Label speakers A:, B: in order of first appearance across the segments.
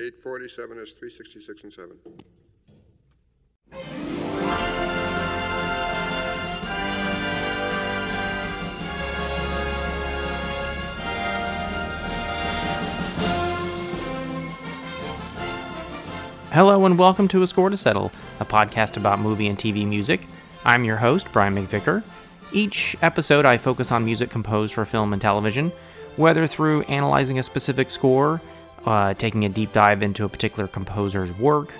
A: 847 is 366 and 7.
B: Hello and welcome to A Score to Settle, a podcast about movie and TV music. I'm your host, Brian McVicker. Each episode, I focus on music composed for film and television, whether through analyzing a specific score, uh, taking a deep dive into a particular composer's work,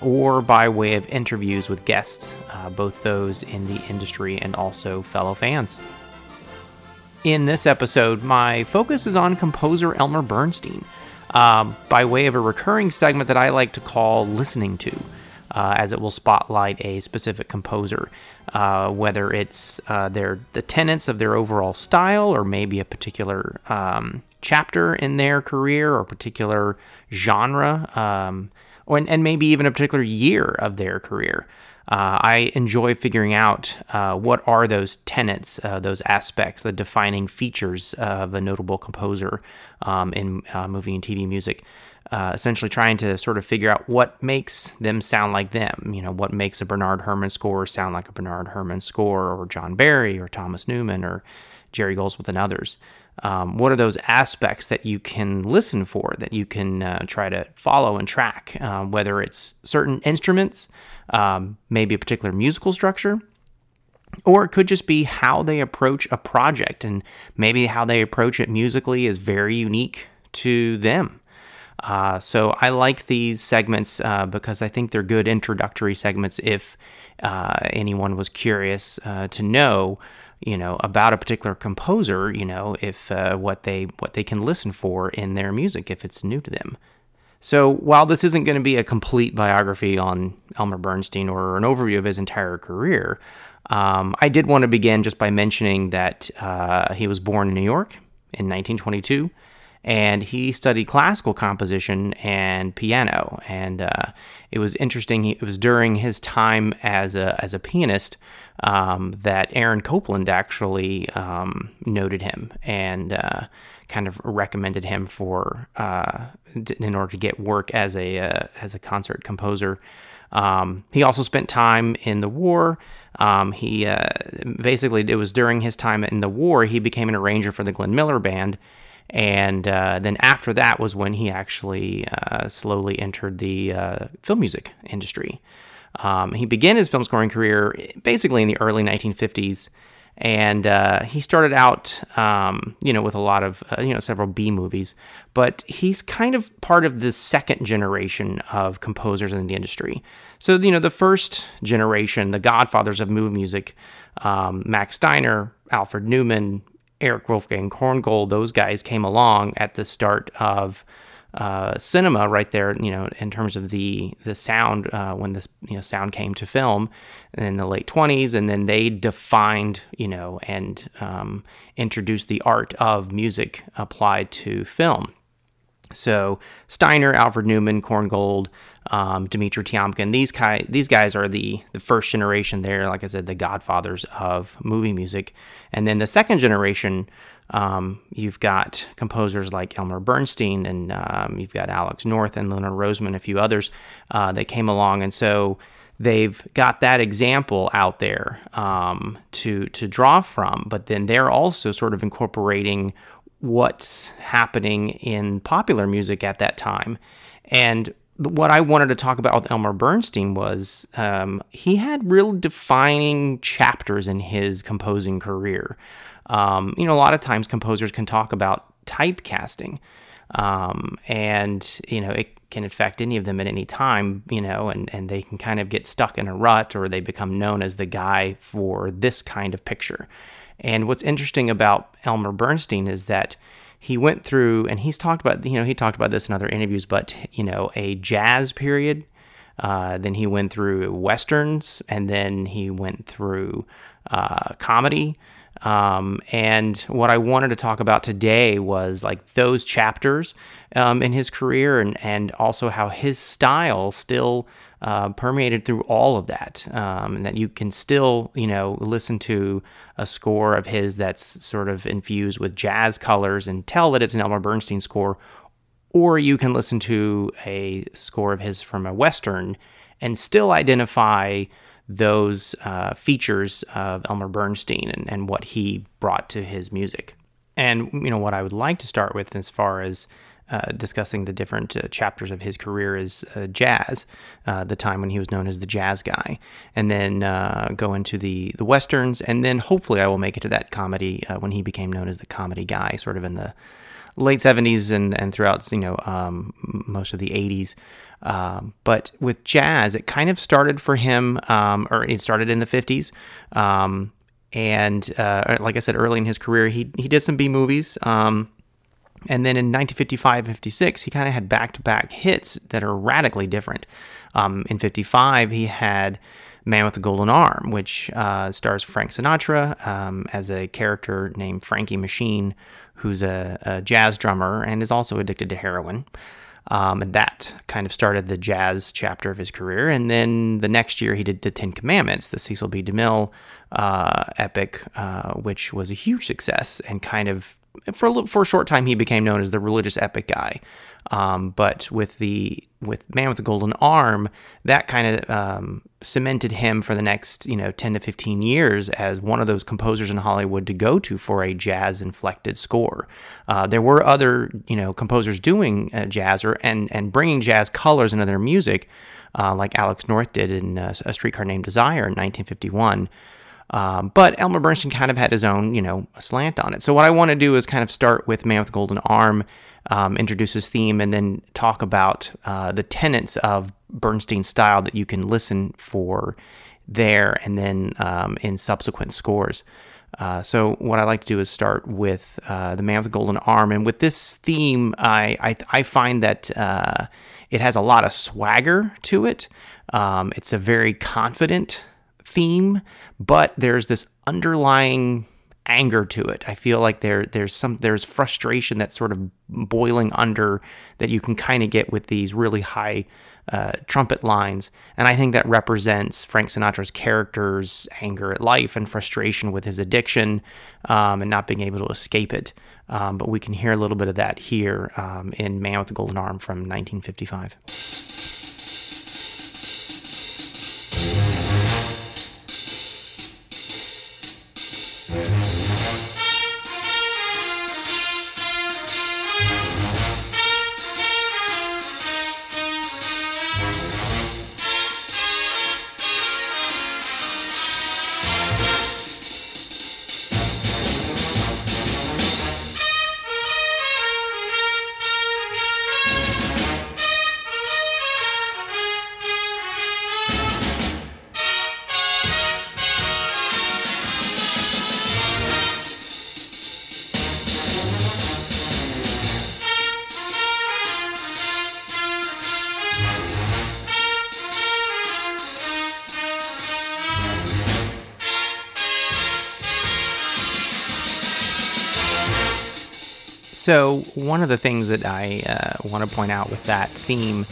B: or by way of interviews with guests, uh, both those in the industry and also fellow fans. In this episode, my focus is on composer Elmer Bernstein um, by way of a recurring segment that I like to call Listening to, uh, as it will spotlight a specific composer, uh, whether it's uh, their the tenets of their overall style, or maybe a particular um, chapter in their career, or particular genre, um, or, and maybe even a particular year of their career. Uh, I enjoy figuring out uh, what are those tenets, uh, those aspects, the defining features of a notable composer um, in uh, movie and TV music. Uh, essentially, trying to sort of figure out what makes them sound like them. You know, what makes a Bernard Herrmann score sound like a Bernard Herrmann score, or John Barry, or Thomas Newman, or Jerry Goldsmith, and others. Um, what are those aspects that you can listen for, that you can uh, try to follow and track, uh, whether it's certain instruments, um, maybe a particular musical structure, or it could just be how they approach a project and maybe how they approach it musically is very unique to them. Uh, so I like these segments uh, because I think they're good introductory segments if uh, anyone was curious uh, to know, you know, about a particular composer, you know, if uh, what they what they can listen for in their music if it's new to them. So, while this isn't going to be a complete biography on Elmer Bernstein or an overview of his entire career, um, I did want to begin just by mentioning that uh, he was born in New York in 1922 and he studied classical composition and piano. And uh, it was interesting. It was during his time as a as a pianist um, that Aaron Copland actually um, noted him and uh, kind of recommended him for uh, in order to get work as a uh, as a concert composer. Um, he also spent time in the war. Um, he uh, basically it was during his time in the war he became an arranger for the Glenn Miller Band, and uh, then after that was when he actually uh, slowly entered the uh, film music industry. Um, he began his film scoring career basically in the early 1950s and uh, he started out, um, you know, with a lot of, uh, you know, several B movies, but he's kind of part of the second generation of composers in the industry. So, you know, the first generation, the godfathers of movie music, um, Max Steiner, Alfred Newman, Erich Wolfgang Korngold, those guys came along at the start of uh, cinema right there, you know, in terms of the the sound uh, when this you know sound came to film in the late 20s, and then they defined you know and um, introduced the art of music applied to film. So Steiner, Alfred Newman, Korngold, um, Dmitri Tiomkin, these guys, these guys are the the first generation. There, like I said, the godfathers of movie music, and then the second generation um, you've got composers like Elmer Bernstein, and um, you've got Alex North and Leonard Rosenman, a few others uh, that came along, and so they've got that example out there um, to to draw from. But then they're also sort of incorporating what's happening in popular music at that time, and what I wanted to talk about with Elmer Bernstein was um, he had real defining chapters in his composing career. Um, you know, a lot of times composers can talk about typecasting, um, and you know it can affect any of them at any time. You know, and and they can kind of get stuck in a rut, or they become known as the guy for this kind of picture. And what's interesting about Elmer Bernstein is that he went through, and he's talked about, you know, he talked about this in other interviews, but you know, a jazz period. Uh, then he went through westerns, and then he went through uh, comedy. Um, and what I wanted to talk about today was like those chapters um, in his career and, and also how his style still uh, permeated through all of that. Um, and that you can still, you know, listen to a score of his that's sort of infused with jazz colors and tell that it's an Elmer Bernstein score or you can listen to a score of his from a Western and still identify those uh, features of Elmer Bernstein and, and what he brought to his music. And, you know, what I would like to start with as far as uh, discussing the different uh, chapters of his career as uh, jazz, uh, the time when he was known as the jazz guy, and then uh, go into the the westerns, and then hopefully I will make it to that comedy uh, when he became known as the comedy guy, sort of in the late 70s and, and throughout you know um, most of the 80s. Um, but with jazz, it kind of started for him, um, or it started in the 50s. Um, and like I said, early in his career, he, he did some B movies. Um, and then in 1955 56, he kind of had back to back hits that are radically different. Um, in 55, he had Man with the Golden Arm, which uh, stars Frank Sinatra um, as a character named Frankie Machine, who's a, a, jazz drummer and is also addicted to heroin. Um, and that kind of started the jazz chapter of his career. And then the next year, he did the Ten Commandments, the Cecil B. DeMille uh, epic, uh, which was a huge success and kind of for a, for a short time, he became known as the religious epic guy. Um, but with the with Man with the Golden Arm, that kind of um, cemented him for the next you know ten to fifteen years as one of those composers in Hollywood to go to for a jazz inflected score. Uh, there were other you know composers doing uh, jazz or and and bringing jazz colors into their music, uh, like Alex North did in uh, A Streetcar Named Desire in 1951. Um, but Elmer Bernstein kind of had his own, you know, slant on it. So what I want to do is kind of start with Man with the Golden Arm, um, introduce his theme, and then talk about uh, the tenets of Bernstein's style that you can listen for there, and then um, in subsequent scores. Uh, so what I like to do is start with uh, the Man with the Golden Arm, and with this theme, I I, I find that uh, it has a lot of swagger to it. Um, it's a very confident theme, but there's this underlying anger to it. I feel like there there's some there's frustration that's sort of boiling under that you can kind of get with these really high uh, trumpet lines, and I think that represents Frank Sinatra's character's anger at life and frustration with his addiction um, and not being able to escape it. Um, but we can hear a little bit of that here um, in Man with the Golden Arm from 1955. One of the things that I uh, want to point out with that theme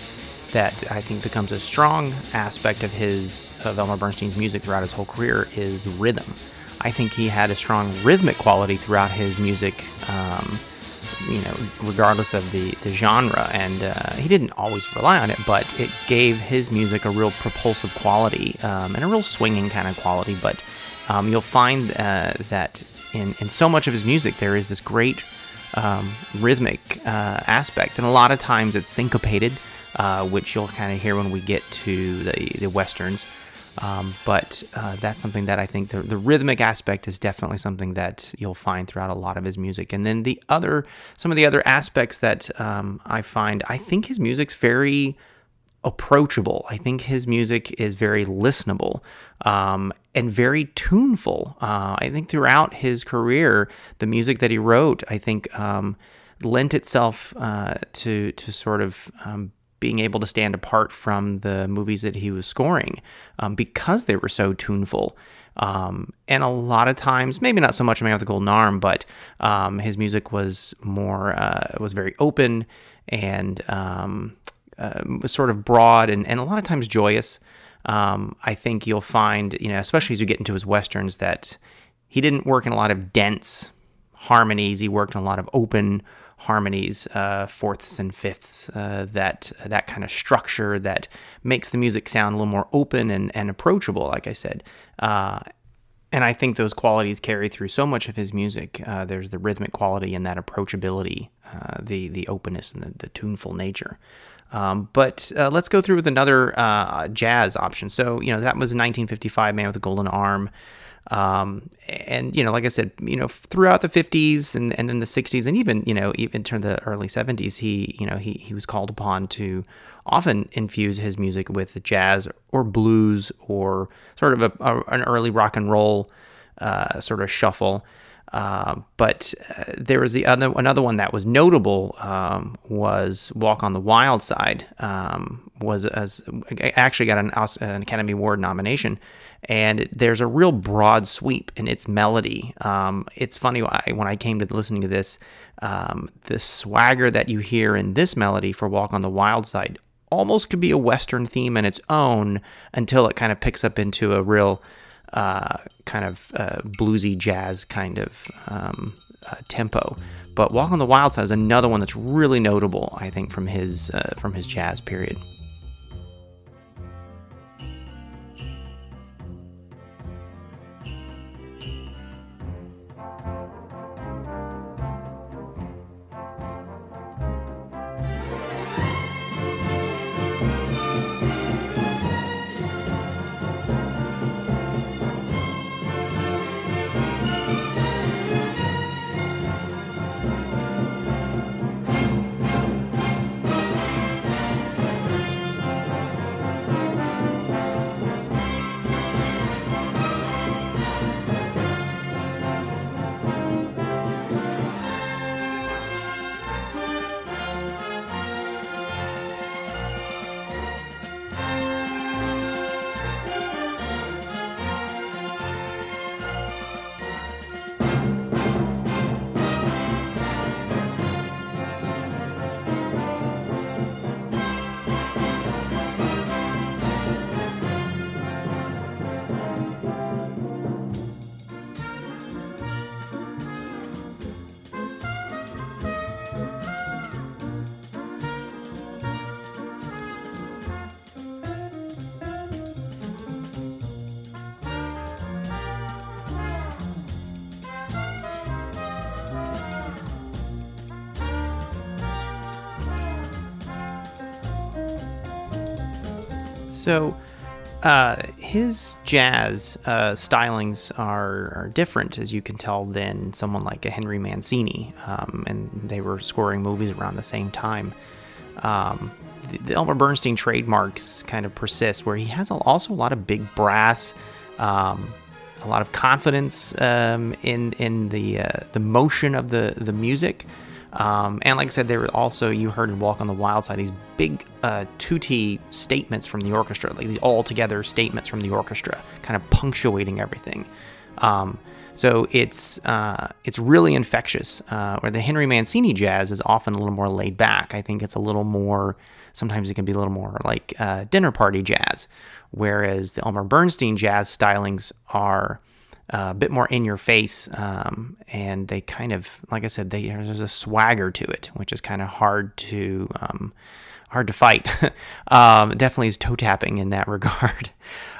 B: that I think becomes a strong aspect of his of Elmer Bernstein's music throughout his whole career is rhythm. I think he had a strong rhythmic quality throughout his music, um, you know, regardless of the, the genre. And uh, he didn't always rely on it, but it gave his music a real propulsive quality um, and a real swinging kind of quality. But um, you'll find uh, that in, in so much of his music, there is this great um, rhythmic uh, aspect, and a lot of times it's syncopated, uh, which you'll kind of hear when we get to the the westerns. Um, but uh, that's something that I think the, the rhythmic aspect is definitely something that you'll find throughout a lot of his music. And then the other, some of the other aspects that um, I find, I think his music's very approachable. I think his music is very listenable um, and very tuneful. Uh, I think throughout his career, the music that he wrote, I think, um, lent itself uh, to to sort of um, being able to stand apart from the movies that he was scoring um, because they were so tuneful. Um, and a lot of times, maybe not so much Man with the Golden Arm, but um, his music was more uh, was very open and um, uh, sort of broad and, and a lot of times joyous. Um, I think you'll find, you know, especially as you get into his westerns, that he didn't work in a lot of dense harmonies. He worked in a lot of open harmonies, uh, fourths and fifths, uh, that that kind of structure that makes the music sound a little more open and, and approachable. Like I said, uh, and I think those qualities carry through so much of his music. Uh, there's the rhythmic quality and that approachability, uh, the the openness and the, the tuneful nature. Um, but uh, let's go through with another uh, jazz option. So you know that was 1955, Man with a Golden Arm. Um, and you know, like I said, you know, throughout the 50s and, and then the 60s, and even you know, even to the early 70s, he you know he he was called upon to often infuse his music with jazz or blues or sort of a, a an early rock and roll uh, sort of shuffle. Uh, but uh, there was the other another one that was notable um, was Walk on the Wild Side. Um, was as actually got an, an, Academy Award nomination, and there's a real broad sweep in its melody. Um, it's funny when I came to listening to this, um, the swagger that you hear in this melody for Walk on the Wild Side almost could be a Western theme in its own until it kind of picks up into a real uh, kind of uh, bluesy jazz kind of um, uh, tempo. But Walk on the Wild Side is another one that's really notable, I think, from his uh, from his jazz period. So, uh, his jazz uh, stylings are, are, different, as you can tell, than someone like a Henry Mancini, um, and they were scoring movies around the same time. Um, the, the, Elmer Bernstein trademarks kind of persist, where he has also a lot of big brass, um, a lot of confidence um, in in the uh, the motion of the the music. Um, and like I said, there were also, you heard in Walk on the Wild Side, these big uh, tutti statements from the orchestra, like these all together statements from the orchestra, kind of punctuating everything. Um, so it's uh, it's really infectious. Uh, where the Henry Mancini jazz is often a little more laid back. I think it's a little more. Sometimes it can be a little more like uh, dinner party jazz, whereas the Elmer Bernstein jazz stylings are a bit more in your face, um, and they kind of, like I said, they, there's a swagger to it, which is kind of hard to um, hard to fight. um, definitely is toe tapping in that regard.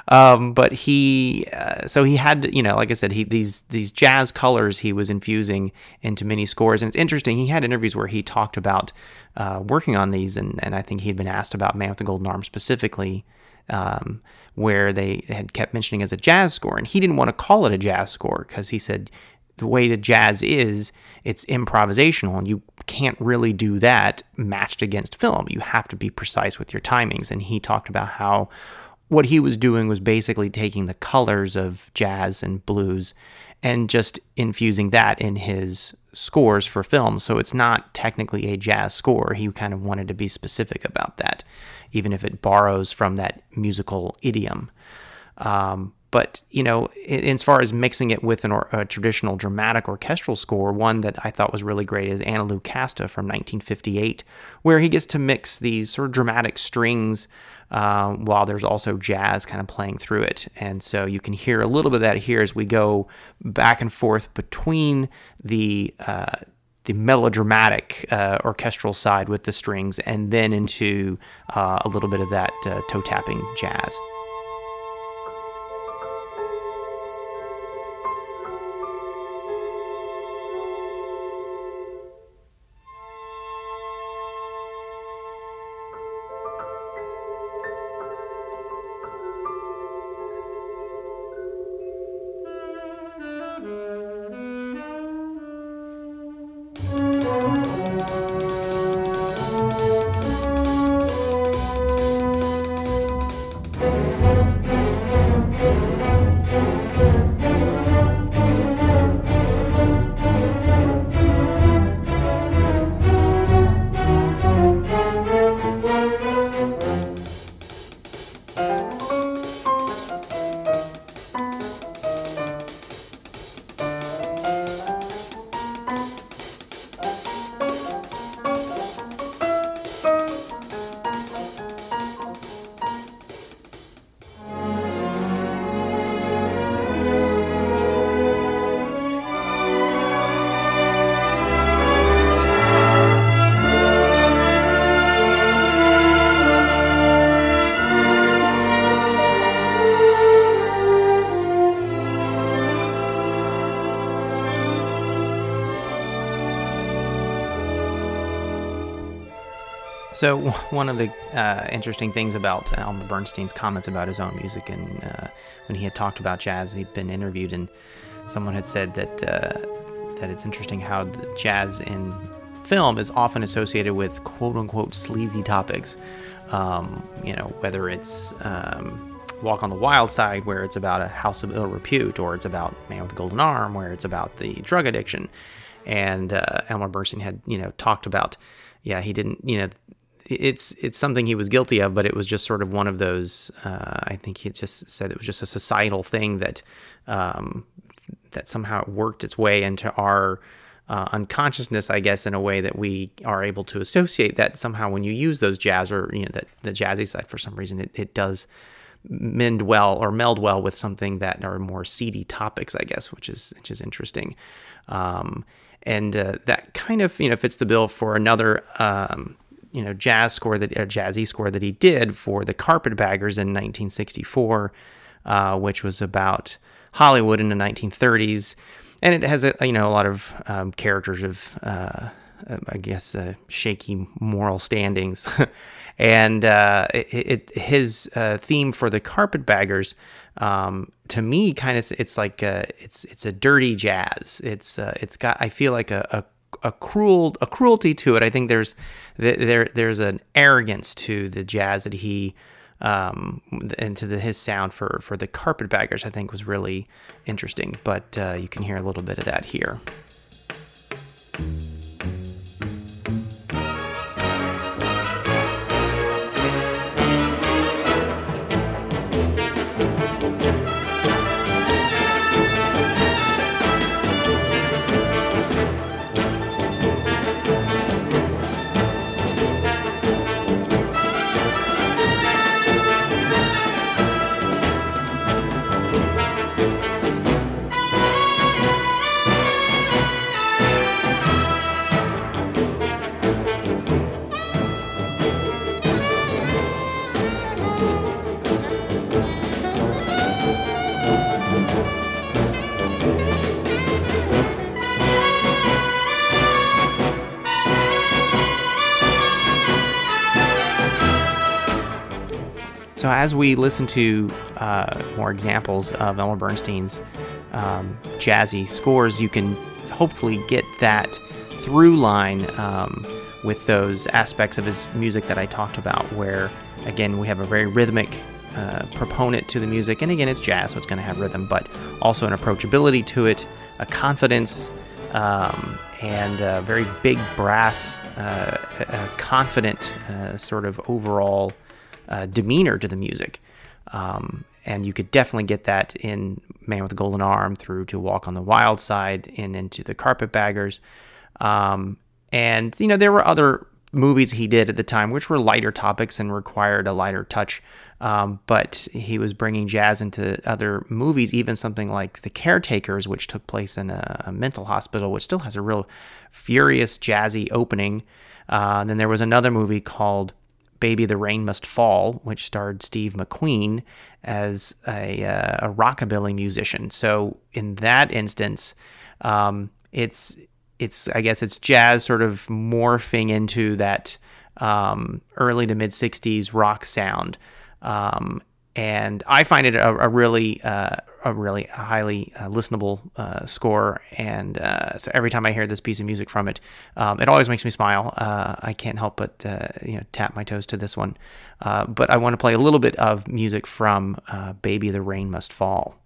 B: Um, but he, uh, so he had, you know, like I said, he these these jazz colors he was infusing into many scores, and it's interesting. He had interviews where he talked about uh, working on these, and and I think he'd been asked about Man with the Golden Arm specifically. Um, where they had kept mentioning as a jazz score. And he didn't want to call it a jazz score because he said the way the jazz is, it's improvisational, and you can't really do that matched against film. You have to be precise with your timings. And he talked about how what he was doing was basically taking the colors of jazz and blues and just infusing that in his scores for films, So it's not technically a jazz score. He kind of wanted to be specific about that, even if it borrows from that musical idiom. Um, but you know, as far as mixing it with an or, a traditional dramatic orchestral score, one that I thought was really great is Anna Lucasta from 1958, where he gets to mix these sort of dramatic strings uh, while there's also jazz kind of playing through it. And so you can hear a little bit of that here as we go back and forth between the uh, the melodramatic uh, orchestral side with the strings, and then into uh, a little bit of that uh, toe tapping jazz. So one of the uh, interesting things about Elmer Bernstein's comments about his own music, and uh, when he had talked about jazz, he'd been interviewed, and someone had said that uh, that it's interesting how jazz in film is often associated with quote unquote sleazy topics. Um, you know, whether it's um, Walk on the Wild Side, where it's about a house of ill repute, or it's about Man with the Golden Arm, where it's about the drug addiction. And uh, Elmer Bernstein had, you know, talked about, yeah, he didn't, you know, it's it's something he was guilty of, but it was just sort of one of those. Uh, I think he just said it was just a societal thing that um, that somehow it worked its way into our uh, unconsciousness, I guess, in a way that we are able to associate that somehow when you use those jazz or you know that the jazzy side for some reason it, it does mend well or meld well with something that are more seedy topics, I guess, which is which is interesting. Um, and uh, that kind of you know fits the bill for another um, you know jazz score that a jazzy score that he did for the Carpetbaggers in 1964, uh, which was about Hollywood in the 1930s, and it has a you know a lot of um, characters of uh, I guess uh, shaky moral standings, and uh, it, it, his uh, theme for the Carpetbaggers. Um, to me, kind of, it's like a, it's it's a dirty jazz. It's uh, it's got I feel like a, a a cruel a cruelty to it. I think there's there there's an arrogance to the jazz that he um, and to the, his sound for for the Carpetbaggers. I think was really interesting. But uh, you can hear a little bit of that here. As we listen to uh, more examples of Elmer Bernstein's um, jazzy scores, you can hopefully get that through line um, with those aspects of his music that I talked about, where again, we have a very rhythmic uh, proponent to the music. And again, it's jazz, so it's going to have rhythm, but also an approachability to it, a confidence, um, and a very big brass, uh, a confident uh, sort of overall uh, demeanor to the music. Um, and you could definitely get that in Man with the Golden Arm through to Walk on the Wild Side and into the Carpetbaggers. Um, and, you know, there were other movies he did at the time, which were lighter topics and required a lighter touch. Um, but he was bringing jazz into other movies, even something like The Caretakers, which took place in a, a mental hospital, which still has a real furious, jazzy opening. Uh, then there was another movie called Baby the Rain Must Fall, which starred Steve McQueen as a, uh, a rockabilly musician. So in that instance, um, it's it's I guess it's jazz sort of morphing into that um, early to mid '60s rock sound. Um, and I find it a, a really, uh, a really highly uh, listenable uh, score. And uh, so every time I hear this piece of music from it, um, it always makes me smile. Uh, I can't help but uh, you know tap my toes to this one. but I want to play a little bit of music from "Baby the Rain Must Fall."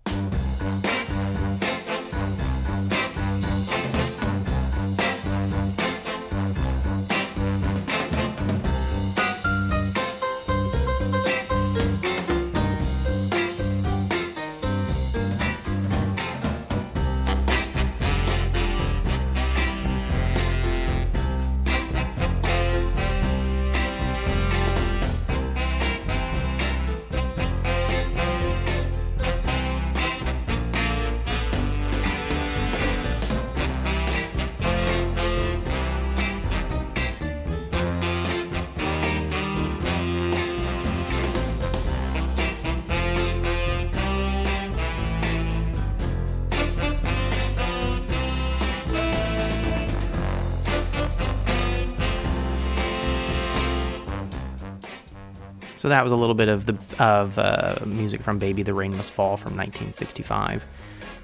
B: That was a little bit of the of uh, music from "Baby the Rain Must Fall" from 1965.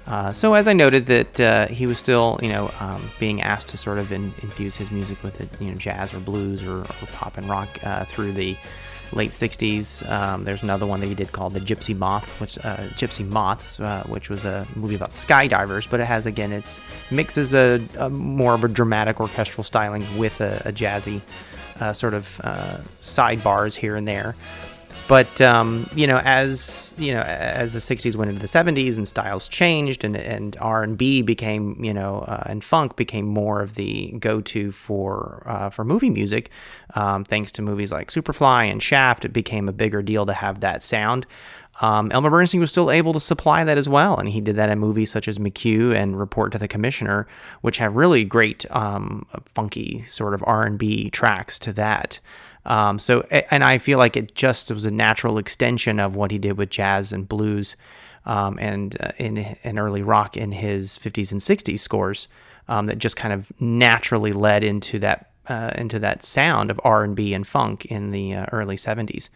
B: Uh, so as I noted that uh, he was still, you know, um, being asked to sort of in, infuse his music with, it, you know, jazz or blues or, or pop and rock uh, through the late 60s. Um, there's another one that he did called The Gypsy Moth, which uh, Gypsy Moths, uh, which was a movie about skydivers, but it has again it's mixes a, a more of a dramatic orchestral styling with a, a jazzy uh, sort of uh, sidebars here and there. But um, you know, as you know, as the '60s went into the '70s and styles changed, and and R&B became, you know, uh, and funk became more of the go-to for uh, for movie music. Um, thanks to movies like Superfly and Shaft, it became a bigger deal to have that sound. Um, Elmer Bernstein was still able to supply that as well, and he did that in movies such as McQ and Report to the Commissioner, which have really great um, funky sort of R&B tracks to that. Um, so, and I feel like it just was a natural extension of what he did with jazz and blues um, and uh, in, early rock in his 50s and 60s scores um, that just kind of naturally led into that uh, into that sound of R&B and funk in the uh, early 70s.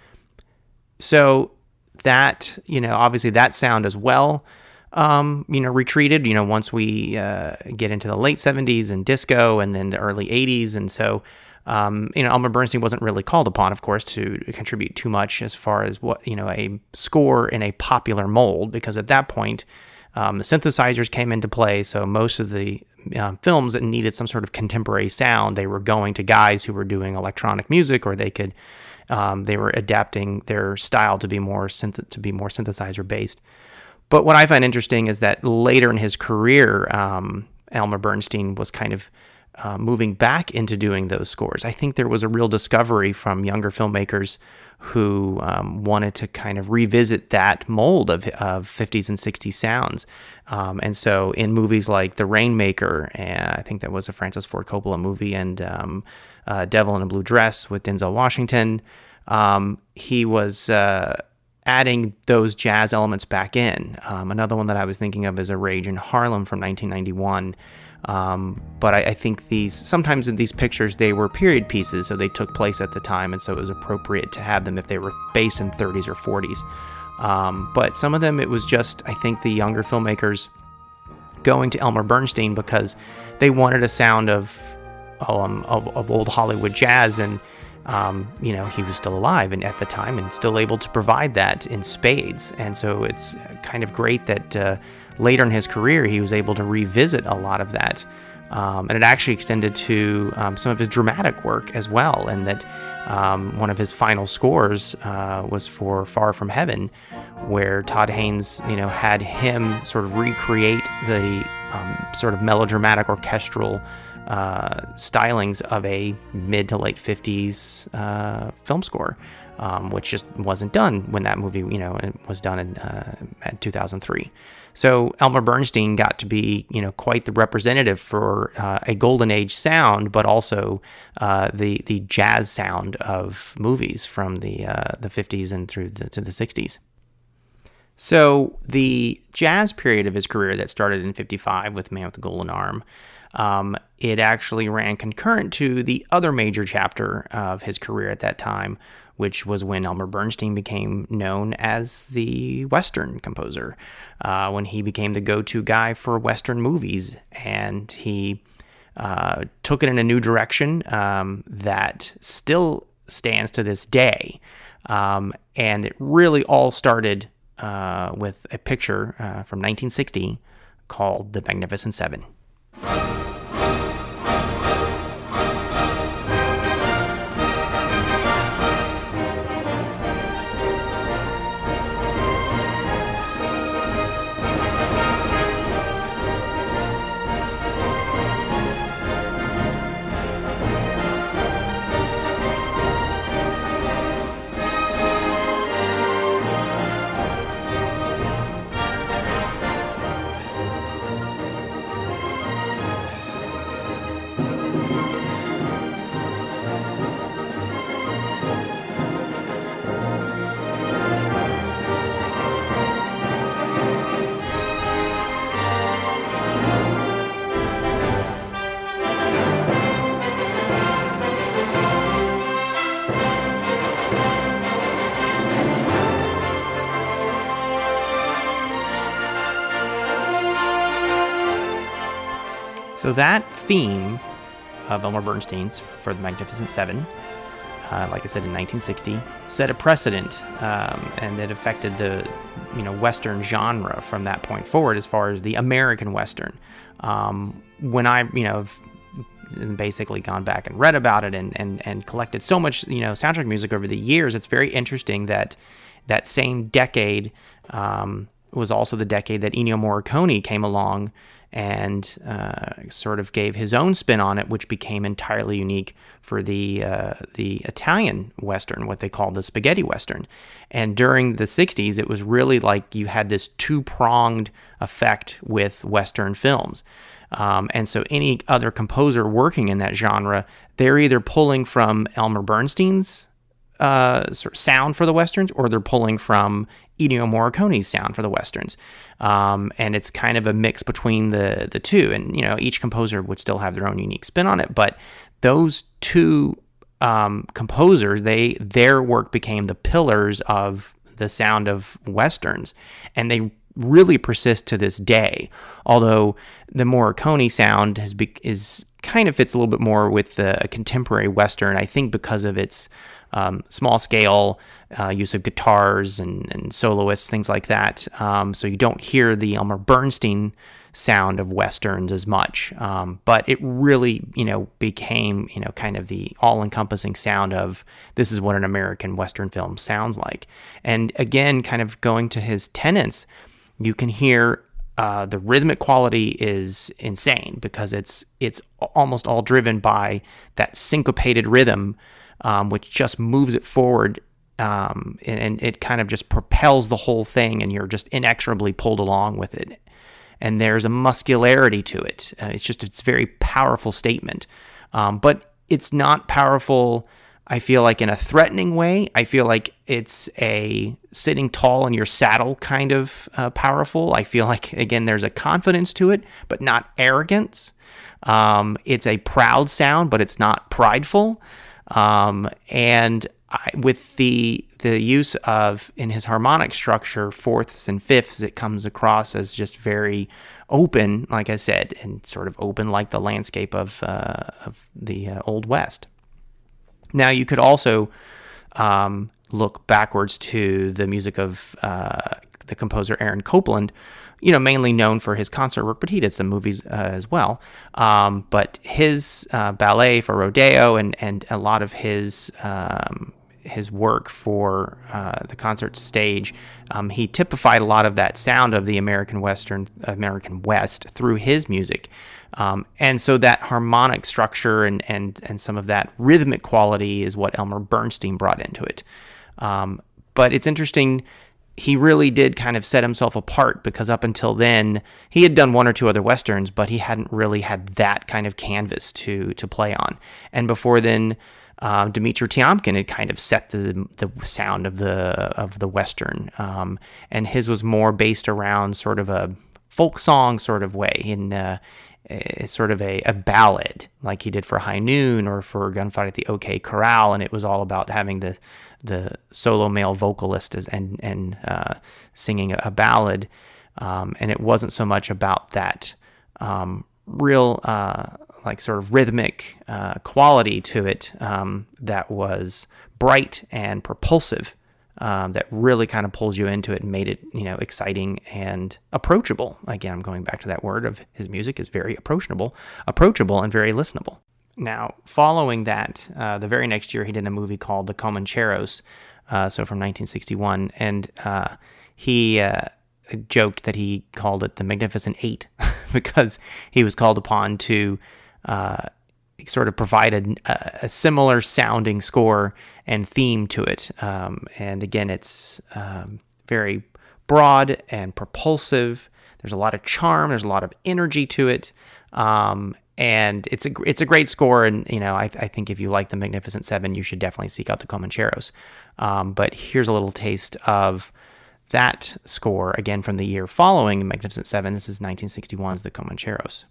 B: So that, you know, obviously that sound as well, um, you know, retreated, you know, once we uh, get into the late 70s and disco and then the early 80s. And so, um, you know, Elmer Bernstein wasn't really called upon, of course, to contribute too much as far as what, you know, a score in a popular mold, because at that point, um, the synthesizers came into play. So most of the um, films that needed some sort of contemporary sound, they were going to guys who were doing electronic music, or they could um, they were adapting their style to be more synth- to be more synthesizer based. But what I find interesting is that later in his career, um, Elmer Bernstein was kind of uh, moving back into doing those scores. I think there was a real discovery from younger filmmakers who um, wanted to kind of revisit that mold of, of 50s and 60s sounds. Um, and so in movies like The Rainmaker, I think that was a Francis Ford Coppola movie, and um, uh, Devil in a Blue Dress with Denzel Washington, um, he was. Uh, adding those jazz elements back in. Um, another one that I was thinking of is A Rage in Harlem from 1991. Um, but I, I, think these sometimes in these pictures they were period pieces, so they took place at the time, and so it was appropriate to have them if they were based in 30s or 40s. Um, but some of them it was just I think the younger filmmakers going to Elmer Bernstein because they wanted a sound of um, of, of old Hollywood jazz and. Um, you know, he was still alive and at the time and still able to provide that in spades. And so it's kind of great that uh, later in his career, he was able to revisit a lot of that. Um, and it actually extended to um, some of his dramatic work as well. And that um, one of his final scores uh, was for Far From Heaven, where Todd Haynes, you know, had him sort of recreate the um, sort of melodramatic orchestral uh, stylings of a mid to late 50s uh, film score, um, which just wasn't done when that movie, you know, was done in, uh, 2003. So Elmer Bernstein got to be, you know, quite the representative for uh, a golden age sound, but also uh, the the jazz sound of movies from the uh, the 50s and through the, to the 60s. So the jazz period of his career that started in 55 with Man with the Golden Arm, um, it actually ran concurrent to the other major chapter of his career at that time, which was when Elmer Bernstein became known as the Western composer, uh, when he became the go to guy for Western movies. And he uh, took it in a new direction um, that still stands to this day. Um, and it really all started uh, with a picture uh, from 1960 called The Magnificent Seven. So that theme of Elmer Bernstein's for the Magnificent Seven, uh, like I said in 1960, set a precedent, um, and it affected the you know Western genre from that point forward, as far as the American Western. Um, when I you know basically gone back and read about it and, and and collected so much you know soundtrack music over the years, it's very interesting that that same decade um, was also the decade that Ennio Morricone came along and uh, sort of gave his own spin on it, which became entirely unique for the uh, the Italian Western, what they call the spaghetti Western. And during the '60s, it was really like you had this two pronged effect with Western films. Um, and so, any other composer working in that genre, they're either pulling from Elmer Bernstein's uh, sort of sound for the westerns, or they're pulling from Ennio Morricone's sound for the westerns, um, and it's kind of a mix between the the two. And you know, each composer would still have their own unique spin on it, but those two um, composers, they their work became the pillars of the sound of westerns, and they really persist to this day. Although the Morricone sound has be, is kind of fits a little bit more with the contemporary western, I think because of its um, small scale uh, use of guitars and, and, soloists, things like that. Um, so you don't hear the Elmer Bernstein sound of westerns as much. Um, but it really, you know, became, you know, kind of the all-encompassing sound of this is what an American western film sounds like. And again, kind of going to his tenets, you can hear uh, the rhythmic quality is insane because it's it's almost all driven by that syncopated rhythm um, which just moves it forward um, and, and, it kind of just propels the whole thing, and you're just inexorably pulled along with it. And there's a muscularity to it. Uh, it's just it's a very powerful statement, um, but it's not powerful. I feel like in a threatening way. I feel like it's a sitting tall in your saddle kind of uh, powerful. I feel like again there's a confidence to it, but not arrogance. Um, it's a proud sound, but it's not prideful. Um, and I, with the the use of in his harmonic structure fourths and fifths, it comes across as just very open, like I said, and sort of open like the landscape of uh, of the uh, old west. Now you could also um, look backwards to the music of uh, the composer Aaron Copland, you know, mainly known for his concert work, but he did some movies uh, as well. Um, but his uh, ballet for Rodeo and and a lot of his um, his work for uh, the concert stage, um, he typified a lot of that sound of the American Western, American West through his music. Um, and so that harmonic structure and, and, and some of that rhythmic quality is what Elmer Bernstein brought into it. Um, but it's interesting he really did kind of set himself apart because up until then he had done one or two other westerns, but he hadn't really had that kind of canvas to to play on. And before then, Dmitri Tiomkin had kind of set the the sound of the of the western, um, and his was more based around sort of a folk song sort of way in. Uh, sort of a, a ballad like he did for High Noon or for Gunfight at the OK Corral, and it was all about having the the solo male vocalist as, and and uh, singing a, a ballad, um, and it wasn't so much about that um, real uh, like sort of rhythmic uh, quality to it um, that was bright and propulsive. Um, that really kind of pulls you into it and made it, you know, exciting and approachable. Again, I'm going back to that word of his music is very approachable, approachable and very listenable. Now, following that, uh, the very next year, he did a movie called The Comancheros, uh, so from 1961, and uh, he uh, joked that he called it the Magnificent Eight because he was called upon to uh, sort of provide a, a, similar sounding score and theme to it. Um, and again, it's um, very broad and propulsive. There's a lot of charm. There's a lot of energy to it. Um, and it's a it's a great score. And you know, I, I think if you like the Magnificent Seven, you should definitely seek out the Comancheros. Um, but here's a little taste of that score again from the year following Magnificent Seven. This is 1961's The Comancheros.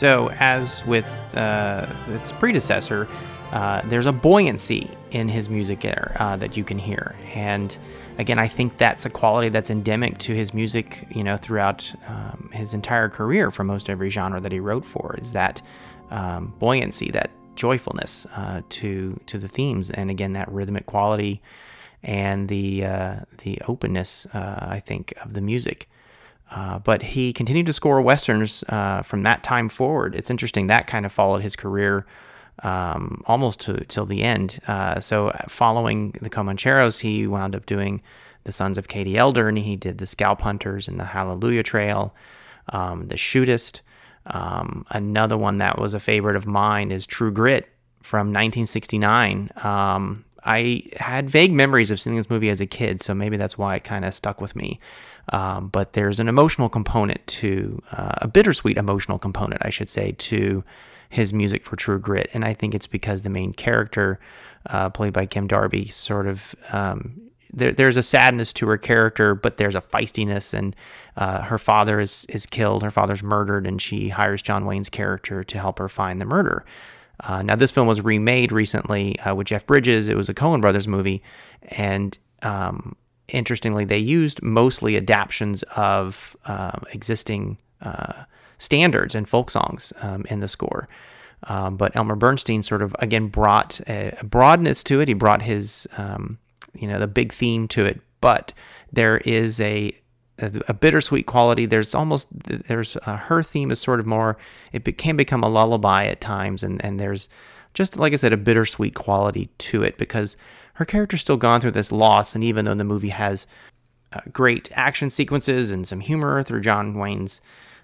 B: So, as with uh, its predecessor, uh, there's a buoyancy in his music there uh, that you can hear. And again, I think that's a quality that's endemic to his music, you know, throughout um, his entire career for most every genre that he wrote for, is that um, buoyancy, that joyfulness uh, to to the themes, and again, that rhythmic quality and the uh, the openness, uh, I think, of the music. Uh, but he continued to score westerns uh, from that time forward. It's interesting that kind of followed his career um, almost to till the end. Uh, so uh, following the Comancheros, he wound up doing the Sons of Katie Elder, and he did the Scalp Hunters and the Hallelujah Trail, um, the Shootist. Um, another one that was a favorite of mine is True Grit from 1969. Um, I had vague memories of seeing this movie as a kid, so maybe that's why it kind of stuck with me. Um, but there's an emotional component to uh, a bittersweet emotional component, I should say, to his music for True Grit, and I think it's because the main character, uh, played by Kim Darby, sort of um, there, there's a sadness to her character, but there's a feistiness, and uh, her father is is killed, her father's murdered, and she hires John Wayne's character to help her find the murder. Uh, now, this film was remade recently uh, with Jeff Bridges. It was a Coen Brothers movie, and um, interestingly, they used mostly adaptations of uh, existing uh, standards and folk songs um, in the score. Um, but Elmer Bernstein sort of again brought a, broadness to it. He brought his, um, you know, the big theme to it. But there is a a, a bittersweet quality. There's almost there's uh, her theme is sort of more. It be, can become a lullaby at times, and and there's just like I said, a bittersweet quality to it because her character's still gone through this loss, and even though the movie has uh, great action sequences and some humor through John Wayne's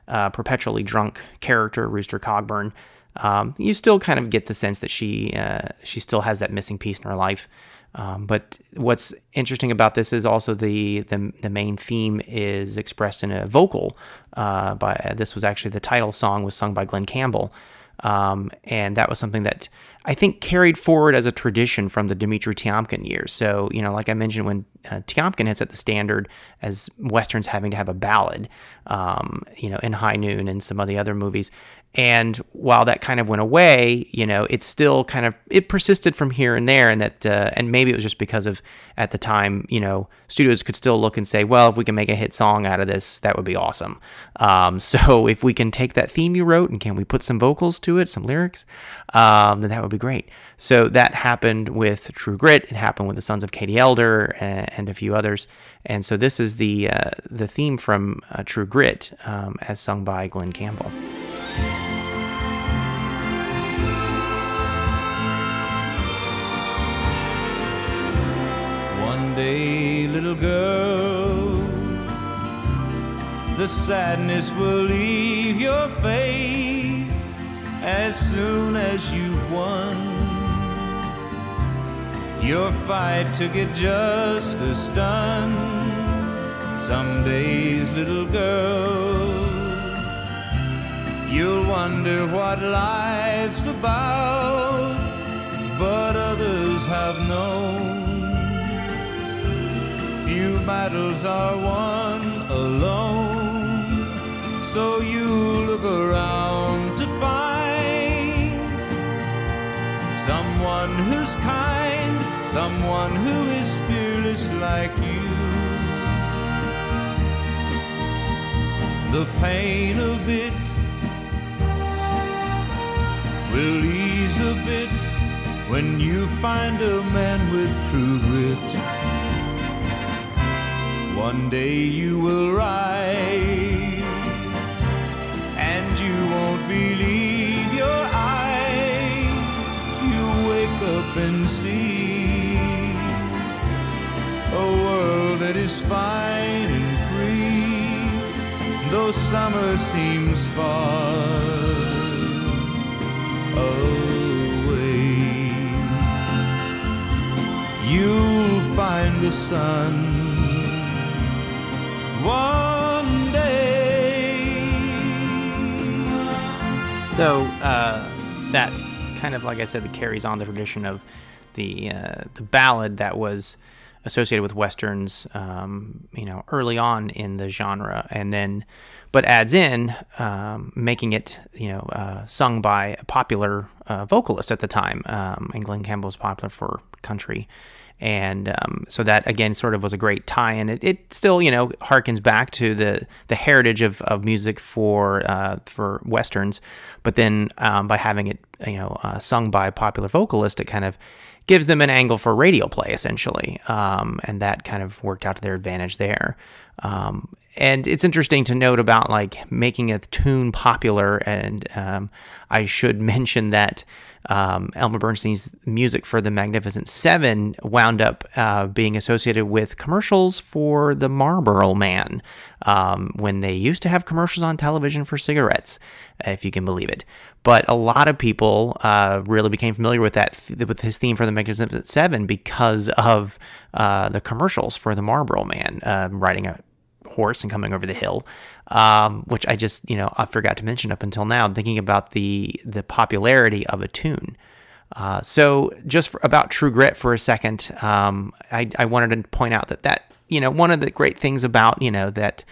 B: uh, perpetually drunk character, Rooster Cogburn, um, you still kind of get the sense that she uh, she still has that missing piece in her life. Um, but what's interesting about this is also the, the, the main theme is expressed in a vocal. Uh, by this was actually the title song was sung by Glen Campbell, um, and that was something that I think carried forward as a tradition from the Dimitri Tiomkin years. So you know, like I mentioned, when uh, Tiomkin hits at the standard as westerns having to have a ballad, um, you know, in High Noon and some of the other movies, and while that kind of went away, you know, it still kind of it persisted from here and there, and that uh, and maybe it was just because of at the time, you know, studios could still look and say, well, if we can make a hit song out of this, that would be awesome. Um, so if we can take that theme you wrote and can we put some vocals to it, some lyrics, um, then that would be great. So that happened with True Grit. It happened with the Sons of Katie Elder and, and a few others. And so this is the uh, the theme from uh, True Grit, um, as sung by Glen Campbell.
C: Day, little girl. The sadness will leave your face as soon as you've won. Your fight to get justice done. Some days, little girl, you'll wonder what life's about, but others have known few battles are won alone. So you look around to find someone who's kind, someone who is fearless like you. The pain of it will ease a bit when you find a man with true grit. One day you will rise, and you won't believe your eyes. You wake up and see a world that is fine and free, though summer seems far away. You'll find the sun one day.
B: So uh, that kind of, like I said, that carries on the tradition of the uh, the ballad that was associated with westerns, um, you know, early on in the genre, and then but adds in um, making it, you know, uh, sung by a popular uh, vocalist at the time. Um, and Glen Campbell was popular for country and um, so that again sort of was a great tie-in. It, it, still, you know, harkens back to the the heritage of, of music for uh, for westerns, but then um, by having it, you know, uh, sung by a popular vocalist, it kind of gives them an angle for radio play essentially, um, and that kind of worked out to their advantage there. Um, and it's interesting to note about like making a tune popular, and um, I should mention that um, Elmer Bernstein's music for the Magnificent Seven wound up uh, being associated with commercials for the Marlboro Man um, when they used to have commercials on television for cigarettes, if you can believe it. But a lot of people uh, really became familiar with that with his theme for the Magnificent Seven because of uh, the commercials for the Marlboro Man uh, riding a horse and coming over the hill um, which I just you know I forgot to mention up until now. Thinking about the the popularity of a tune. Uh, so just for, about True Grit for a second, um, I, I wanted to point out that that you know one of the great things about you know that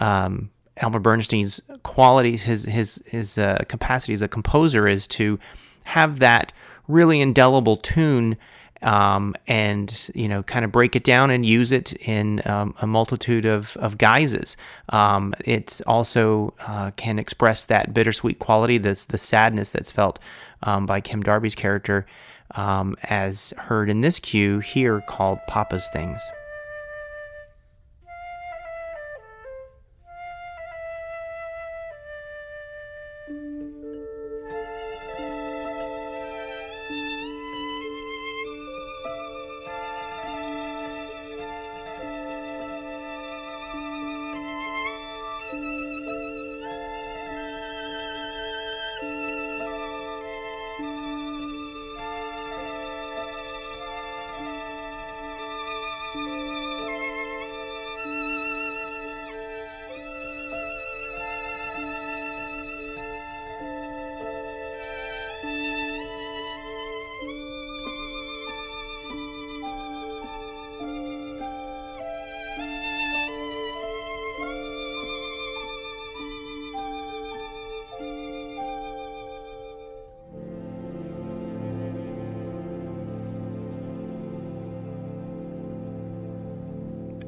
B: um, Elmer Bernstein's qualities, his his his uh, capacity as a composer is to have that really indelible tune um, and you know kind of break it down and use it in um, a multitude of, of guises. Um, it also uh, can express that bittersweet quality, that's the sadness that's felt um, by Kim Darby's character, um, as heard in this cue here called Papa's Things.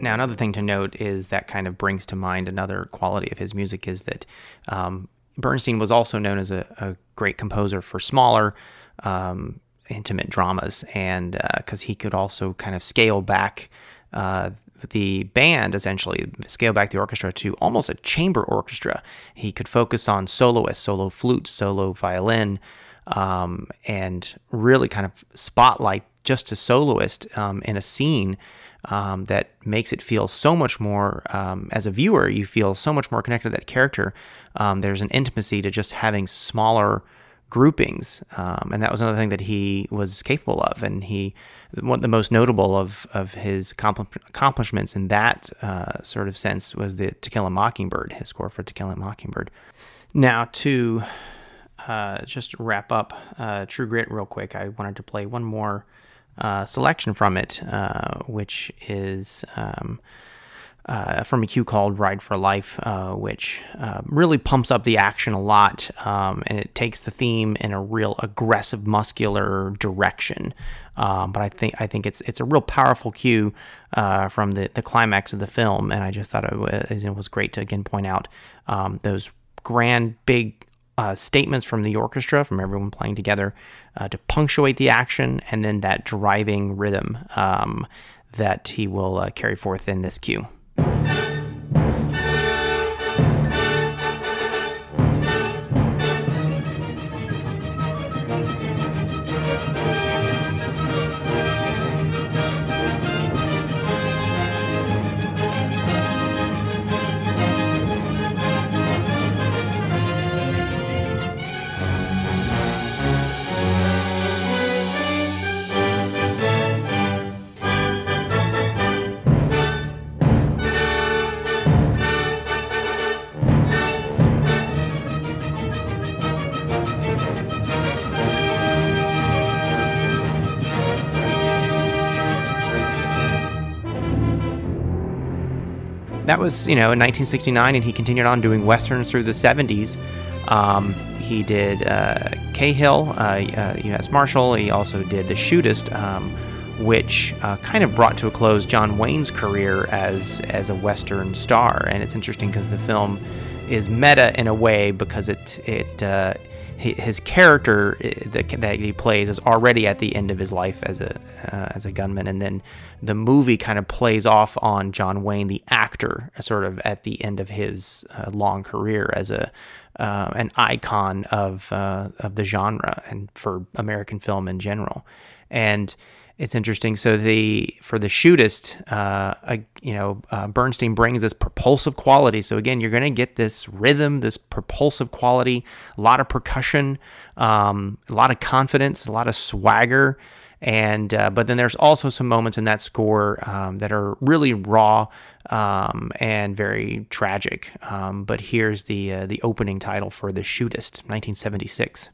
B: Now, another thing to note is that kind of brings to mind another quality of his music is that um, Bernstein was also known as a, a great composer for smaller, um, intimate dramas, and because uh, he could also kind of scale back uh, the band, essentially scale back the orchestra to almost a chamber orchestra. He could focus on soloists, solo flute, solo violin, um, and really kind of spotlight just a soloist um, in a scene um, that makes it feel so much more, um, as a viewer, you feel so much more connected to that character. Um, there's an intimacy to just having smaller groupings. Um, and that was another thing that he was capable of. And he, one of the most notable of, of his accomplishments in that uh, sort of sense was the To Kill a Mockingbird, his score for To Kill a Mockingbird. Now, to uh, just wrap up uh, True Grit real quick, I wanted to play one more uh, selection from it, uh, which is um, uh, from a cue called Ride for Life, uh, which uh, really pumps up the action a lot, um, and it takes the theme in a real aggressive, muscular direction. Um, but I think I think it's it's a real powerful cue uh, from the, the climax of the film, and I just thought it was, it was great to again point out um, those grand, big uh, statements from the orchestra, from everyone playing together, uh, to punctuate the action, and then that driving rhythm um, that he will uh, carry forth in this cue. Was, you know, in 1969, and he continued on doing westerns through the 70s. Um, he did uh, Cahill, uh, uh, U.S. Marshal. He also did The Shootist, um, which uh, kind of brought to a close John Wayne's career as as a western star. And it's interesting because the film is meta in a way because it it uh, his character that, that he plays is already at the end of his life as a uh, as a gunman, and then the movie kind of plays off on John Wayne, the actor, sort of at the end of his uh, long career as a uh, an icon of uh, of the genre and for American film in general, and it's interesting. So the for the shootist, uh, you know, uh, Bernstein brings this propulsive quality. So again, you're going to get this rhythm, this propulsive quality, a lot of percussion, um, a lot of confidence, a lot of swagger, and uh, but then there's also some moments in that score um, that are really raw um, and very tragic. Um, but here's the uh, the opening title for the shootist, 1976.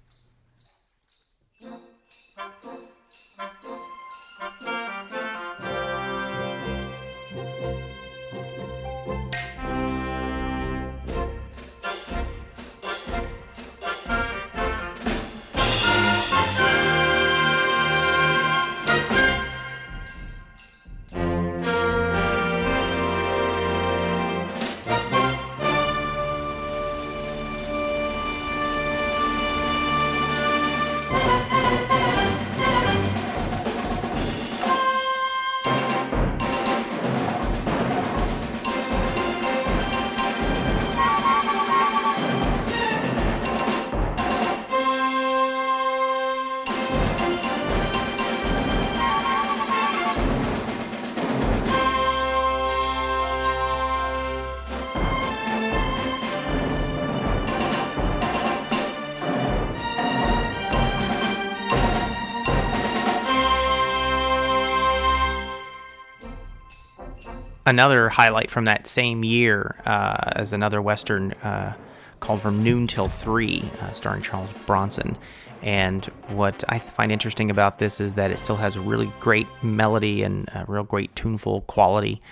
B: Another highlight from that same year uh, as another Western uh, called From Noon Till Three, uh, starring Charles Bronson. And what I find interesting about this is that it still has really great melody and a real great tuneful quality.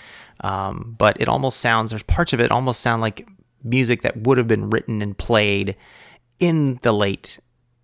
B: Um, but it almost sounds, there's parts of it almost sound like music that would have been written and played in the late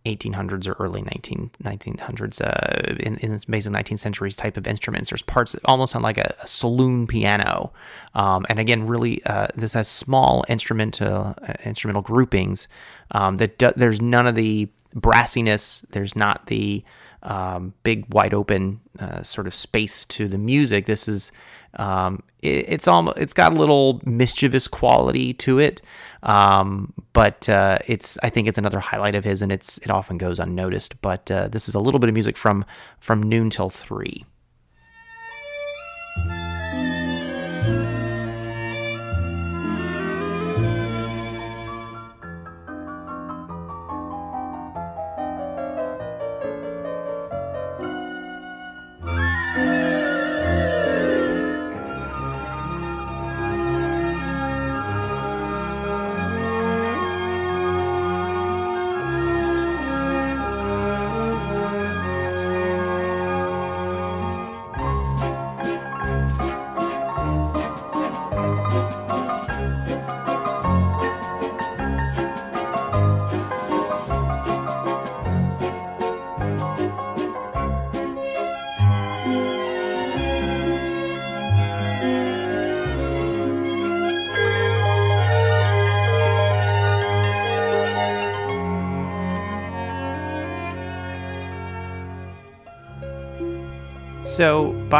B: 1800s or early 19, 1900s, uh, in, in basically 19th century type of instruments. There's parts that almost sound like a, a saloon piano, um, and again, really, uh, this has small instrumental uh, instrumental groupings. Um, that do, there's none of the brassiness. There's not the um, big, wide open uh, sort of space to the music. This is um, it, it's almost it's got a little mischievous quality to it, um, but uh, it's I think it's another highlight of his, and it's it often goes unnoticed. But uh, this is a little bit of music from from noon till three.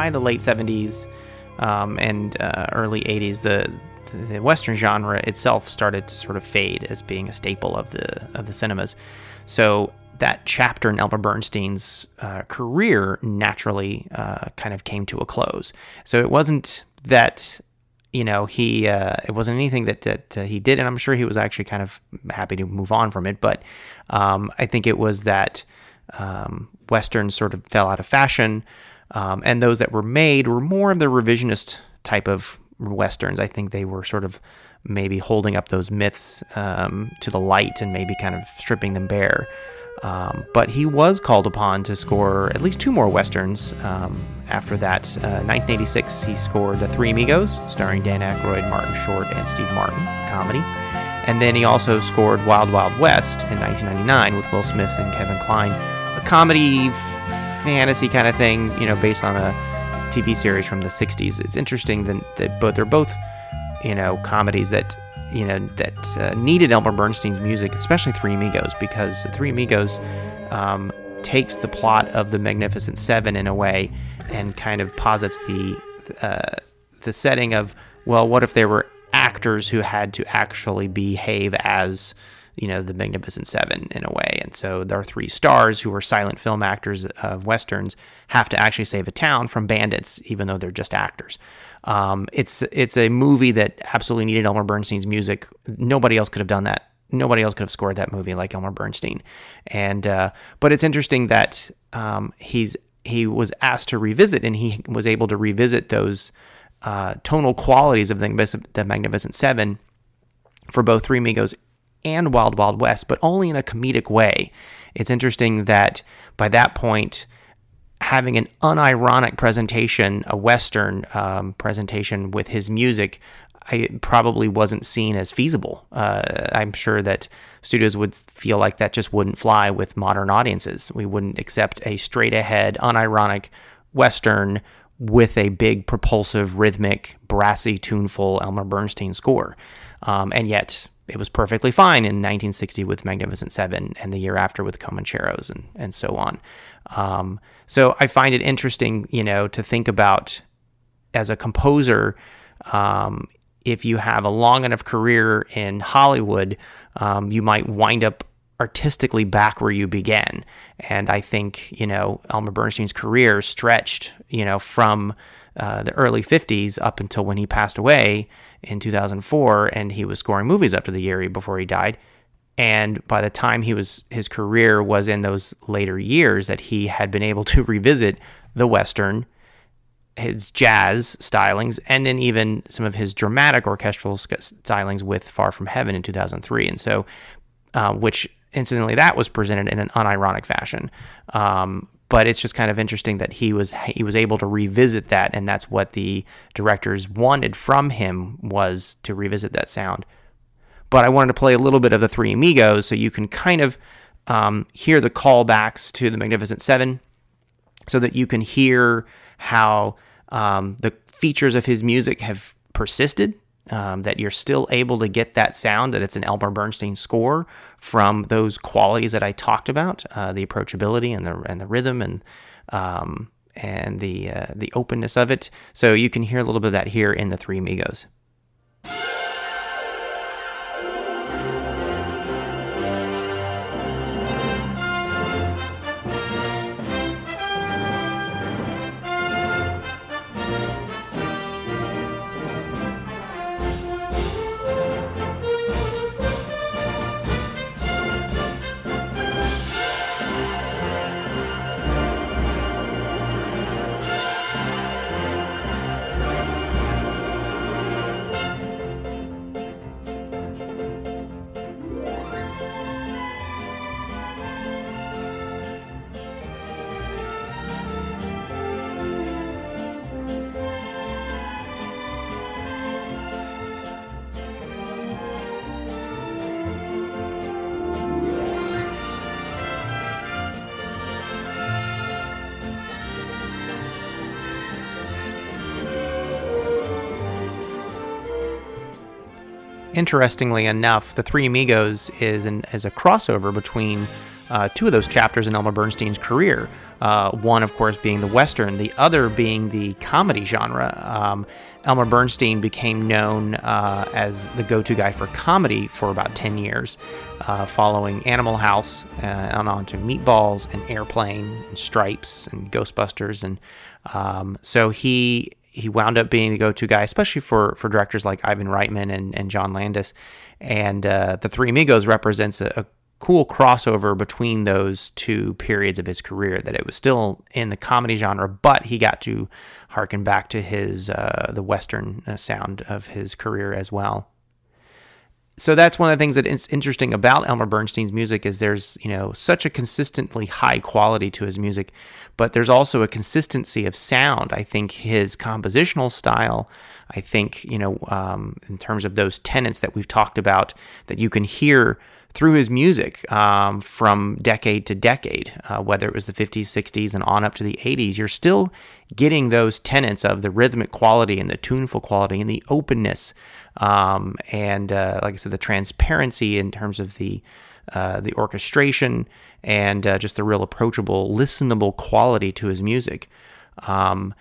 B: By the late 70s um, and uh, early 80s, the the Western genre itself started to sort of fade as being a staple of the of the cinemas. So that chapter in Elmer Bernstein's uh, career naturally uh, kind of came to a close. So it wasn't that you know he uh, it wasn't anything that that uh, he did, and I'm sure he was actually kind of happy to move on from it. But um, I think it was that um, westerns sort of fell out of fashion. Um, and those that were made were more of the revisionist type of westerns. I think they were sort of maybe holding up those myths um, to the light and maybe kind of stripping them bare. Um, but he was called upon to score at least two more westerns um, after that. Uh, 1986, he scored The Three Amigos, starring Dan Aykroyd, Martin Short, and Steve Martin, comedy. And then he also scored Wild Wild West in 1999 with Will Smith and Kevin Kline, a comedy fantasy kind of thing, you know, based on a TV series from the 60s. It's interesting that, that both they're both, you know, comedies that you know that uh, needed Elmer Bernstein's music, especially Three Amigos, because Three Amigos um, takes the plot of the Magnificent Seven in a way and kind of posits the uh, the setting of well, what if there were actors who had to actually behave as you know, the Magnificent Seven in a way. And so there are three stars who are silent film actors of westerns have to actually save a town from bandits, even though they're just actors. Um, it's it's a movie that absolutely needed Elmer Bernstein's music. Nobody else could have done that. Nobody else could have scored that movie like Elmer Bernstein. And uh, but it's interesting that um, he's he was asked to revisit, and he was able to revisit those uh, tonal qualities of the, the Magnificent Seven for both Three Amigos and Wild Wild West, but only in a comedic way. It's interesting that by that point, having an unironic presentation, a Western um, presentation with his music, I probably wasn't seen as feasible. Uh, I'm sure that studios would feel like that just wouldn't fly with modern audiences. We wouldn't accept a straight ahead, unironic Western with a big, propulsive, rhythmic, brassy, tuneful Elmer Bernstein score. Um, and yet, it was perfectly fine in 1960 with Magnificent Seven and the year after with Comancheros and, and so on. Um, so I find it interesting, you know, to think about as a composer, um, if you have a long enough career in Hollywood, um, you might wind up artistically back where you began. And I think, you know, Elmer Bernstein's career stretched, you know, from uh, the early 50s up until when he passed away in 2004 and he was scoring movies up to the year before he died. And by the time he was his career was in those later years that he had been able to revisit the western his jazz stylings and then even some of his dramatic orchestral stylings with far from heaven in 2003 and so uh, which incidentally that was presented in an unironic fashion. Um, but it's just kind of interesting that he was he was able to revisit that and that's what the directors wanted from him was to revisit that sound but i wanted to play a little bit of the three amigos so you can kind of um, hear the callbacks to the Magnificent Seven so that you can hear how um, the features of his music have persisted. Um, that you're still able to get that sound, that it's an Elmer Bernstein score from those qualities that I talked about, uh, the approachability and the and the rhythm and um, and the uh, the openness of it. So you can hear a little bit of that here in the Three Amigos. Interestingly enough, The Three Amigos is, an, is a crossover between uh, two of those chapters in Elmer Bernstein's career. Uh, one, of course, being the Western, the other being the comedy genre. Um, Elmer Bernstein became known uh, as the go to guy for comedy for about 10 years, uh, following Animal House uh, and on to Meatballs and Airplane and Stripes and Ghostbusters. And um, so he he wound up being the go-to guy, especially for for directors like Ivan Reitman and, and John Landis. And uh, the Three Amigos represents a, a, cool crossover between those two periods of his career. That it was still in the comedy genre, but he got to harken back to his uh, the western uh, sound of his career as well so that's one of the things that is interesting about Elmer Bernstein's music is there's you know such a consistently high quality to his music, but there's also a consistency of sound. I think his compositional style, I think you know um, in terms of those tenets that we've talked about that you can hear through his music um, from decade to decade, uh, whether it was the 50s, 60s, and on up to the 80s, you're still getting those tenets of the rhythmic quality and the tuneful quality and the openness, um, and uh, like I said, the transparency in terms of the uh, the orchestration and uh, just the real approachable, listenable quality to his music. Um,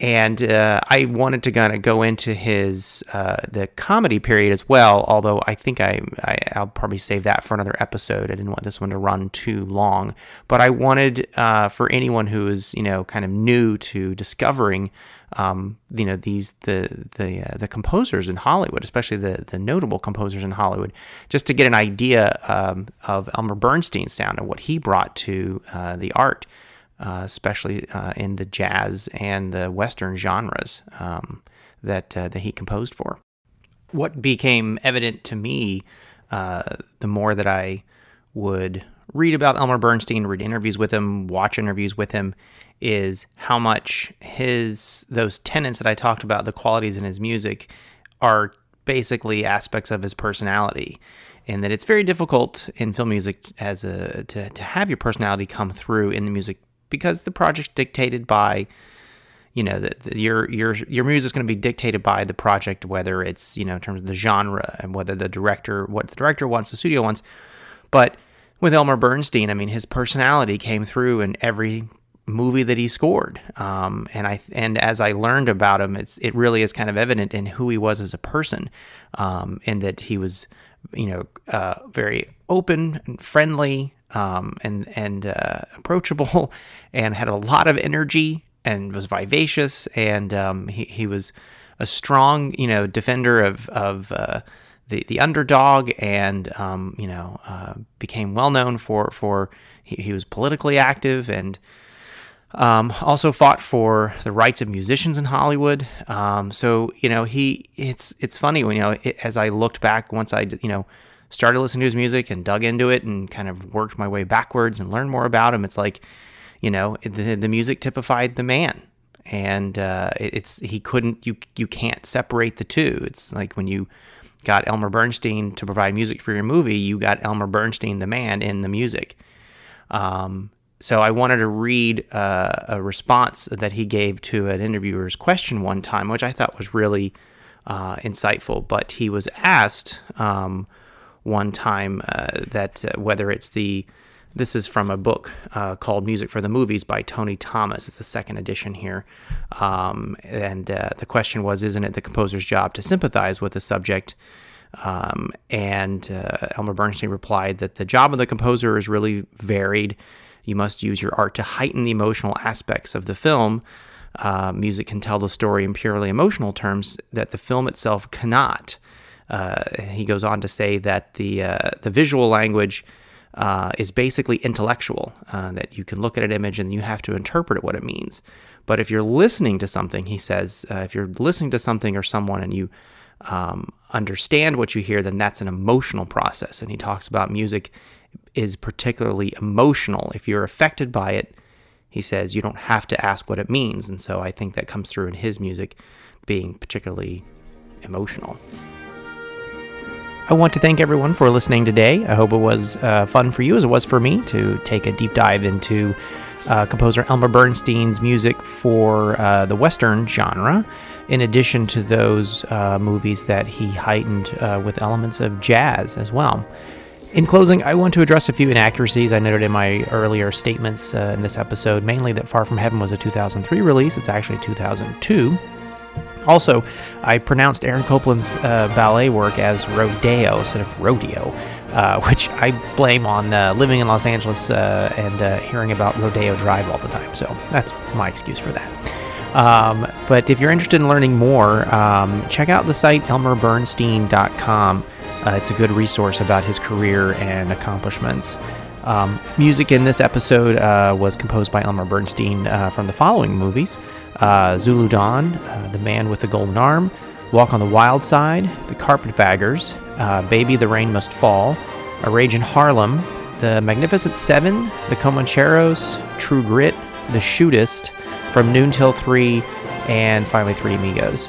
B: and uh, I wanted to kind of go into his uh, the comedy period as well. Although I think I, I will probably save that for another episode. I didn't want this one to run too long. But I wanted uh, for anyone who is you know kind of new to discovering um, you know these the the uh, the composers in Hollywood, especially the the notable composers in Hollywood, just to get an idea um, of Elmer Bernstein's sound and what he brought to uh, the art uh, especially uh, in the jazz and the western genres um, that uh, that he composed for. What became evident to me uh, the more that I would read about Elmer Bernstein, read interviews with him, watch interviews with him, is how much his those tenets that I talked about, the qualities in his music, are basically aspects of his personality and that it's very difficult in film music as a to, to have your personality come through in the music because the project's dictated by you know the, your your your music is going to be dictated by the project whether it's you know in terms of the genre and whether the director what the director wants the studio wants. But with Elmer Bernstein I mean his personality came through in every movie that he scored. Um, and I and as I learned about him it's it really is kind of evident in who he was as a person um, in that he was you know uh, very open and friendly um, and and uh, approachable, and had a lot of energy and was vivacious, and um, he he was a strong you know defender of of uh, the the underdog, and um, you know uh, became well known for for he, he was politically active and. Um, also fought for the rights of musicians in Hollywood. Um, so you know he it's it's funny when you know it, as I looked back once I you know started listening to his music and dug into it and kind of worked my way backwards and learned more about him, it's like, you know, the, the music typified the man. And uh, it's he couldn't you you can't separate the two. It's like when you got Elmer Bernstein to provide music for your movie, you got Elmer Bernstein, the man, in the music. Um, so I wanted to read uh, a response that he gave to an interviewer's question one time, which I thought was really uh, insightful. But he was asked um, one time uh, that uh, whether it's the this is from a book uh, called Music for the Movies by Tony Thomas. It's the second edition here. Um, and uh, the question was Isn't it the composer's job to sympathize with the subject? Um, and uh, Elmer Bernstein replied that the job of the composer is really varied. You must use your art to heighten the emotional aspects of the film. Uh, music can tell the story in purely emotional terms that the film itself cannot. Uh, he goes on to say that the uh, the visual language uh, is basically intellectual, uh, that you can look at an image and you have to interpret what it means. But if you're listening to something, he says, uh, if you're listening to something or someone and you um, understand what you hear, then that's an emotional process. And he talks about music is particularly emotional. If you're affected by it, he says you don't have to ask what it means. And so I think that comes through in his music being particularly emotional. I want to thank everyone for listening today. I hope it was uh, fun for you as it was for me to take a deep dive into uh, composer Elmer Bernstein's music for uh, the Western genre, in addition to those uh, movies that he heightened uh, with elements of jazz as well. In closing, I want to address a few inaccuracies I noted in my earlier statements uh, in this episode, mainly that Far From Heaven was a 2003 release. It's actually 2002. Also, I pronounced Aaron Copland's uh, ballet work as rodeo instead of rodeo, uh, which I blame on uh, living in Los Angeles uh, and uh, hearing about Rodeo Drive all the time. So that's my excuse for that. Um, but if you're interested in learning more, um, check out the site elmerbernstein.com. Uh, it's a good resource about his career and accomplishments. Um, music in this episode was composed by Elmer Bernstein from the following movies uh, Zulu Dawn, uh, The Man with the Golden Arm, Walk on the Wild Side, The Carpetbaggers, uh, Baby the Rain Must Fall, A Rage in Harlem, The Magnificent Seven, The Comancheros, True Grit, The Shootist, From Noon Till 3, and finally Three Amigos.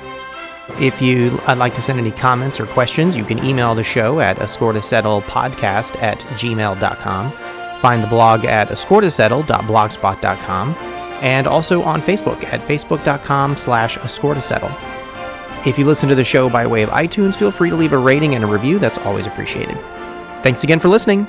B: If you'd like to send any comments or questions, you can email the show at a score to settle podcast at gmail.com. Find the blog at ascoretosettle.blogspot.com and also on Facebook at facebook.com slash ascoretosettle. If you listen to the show by way of iTunes, feel free to leave a rating and a review. That's always appreciated. Thanks again for listening.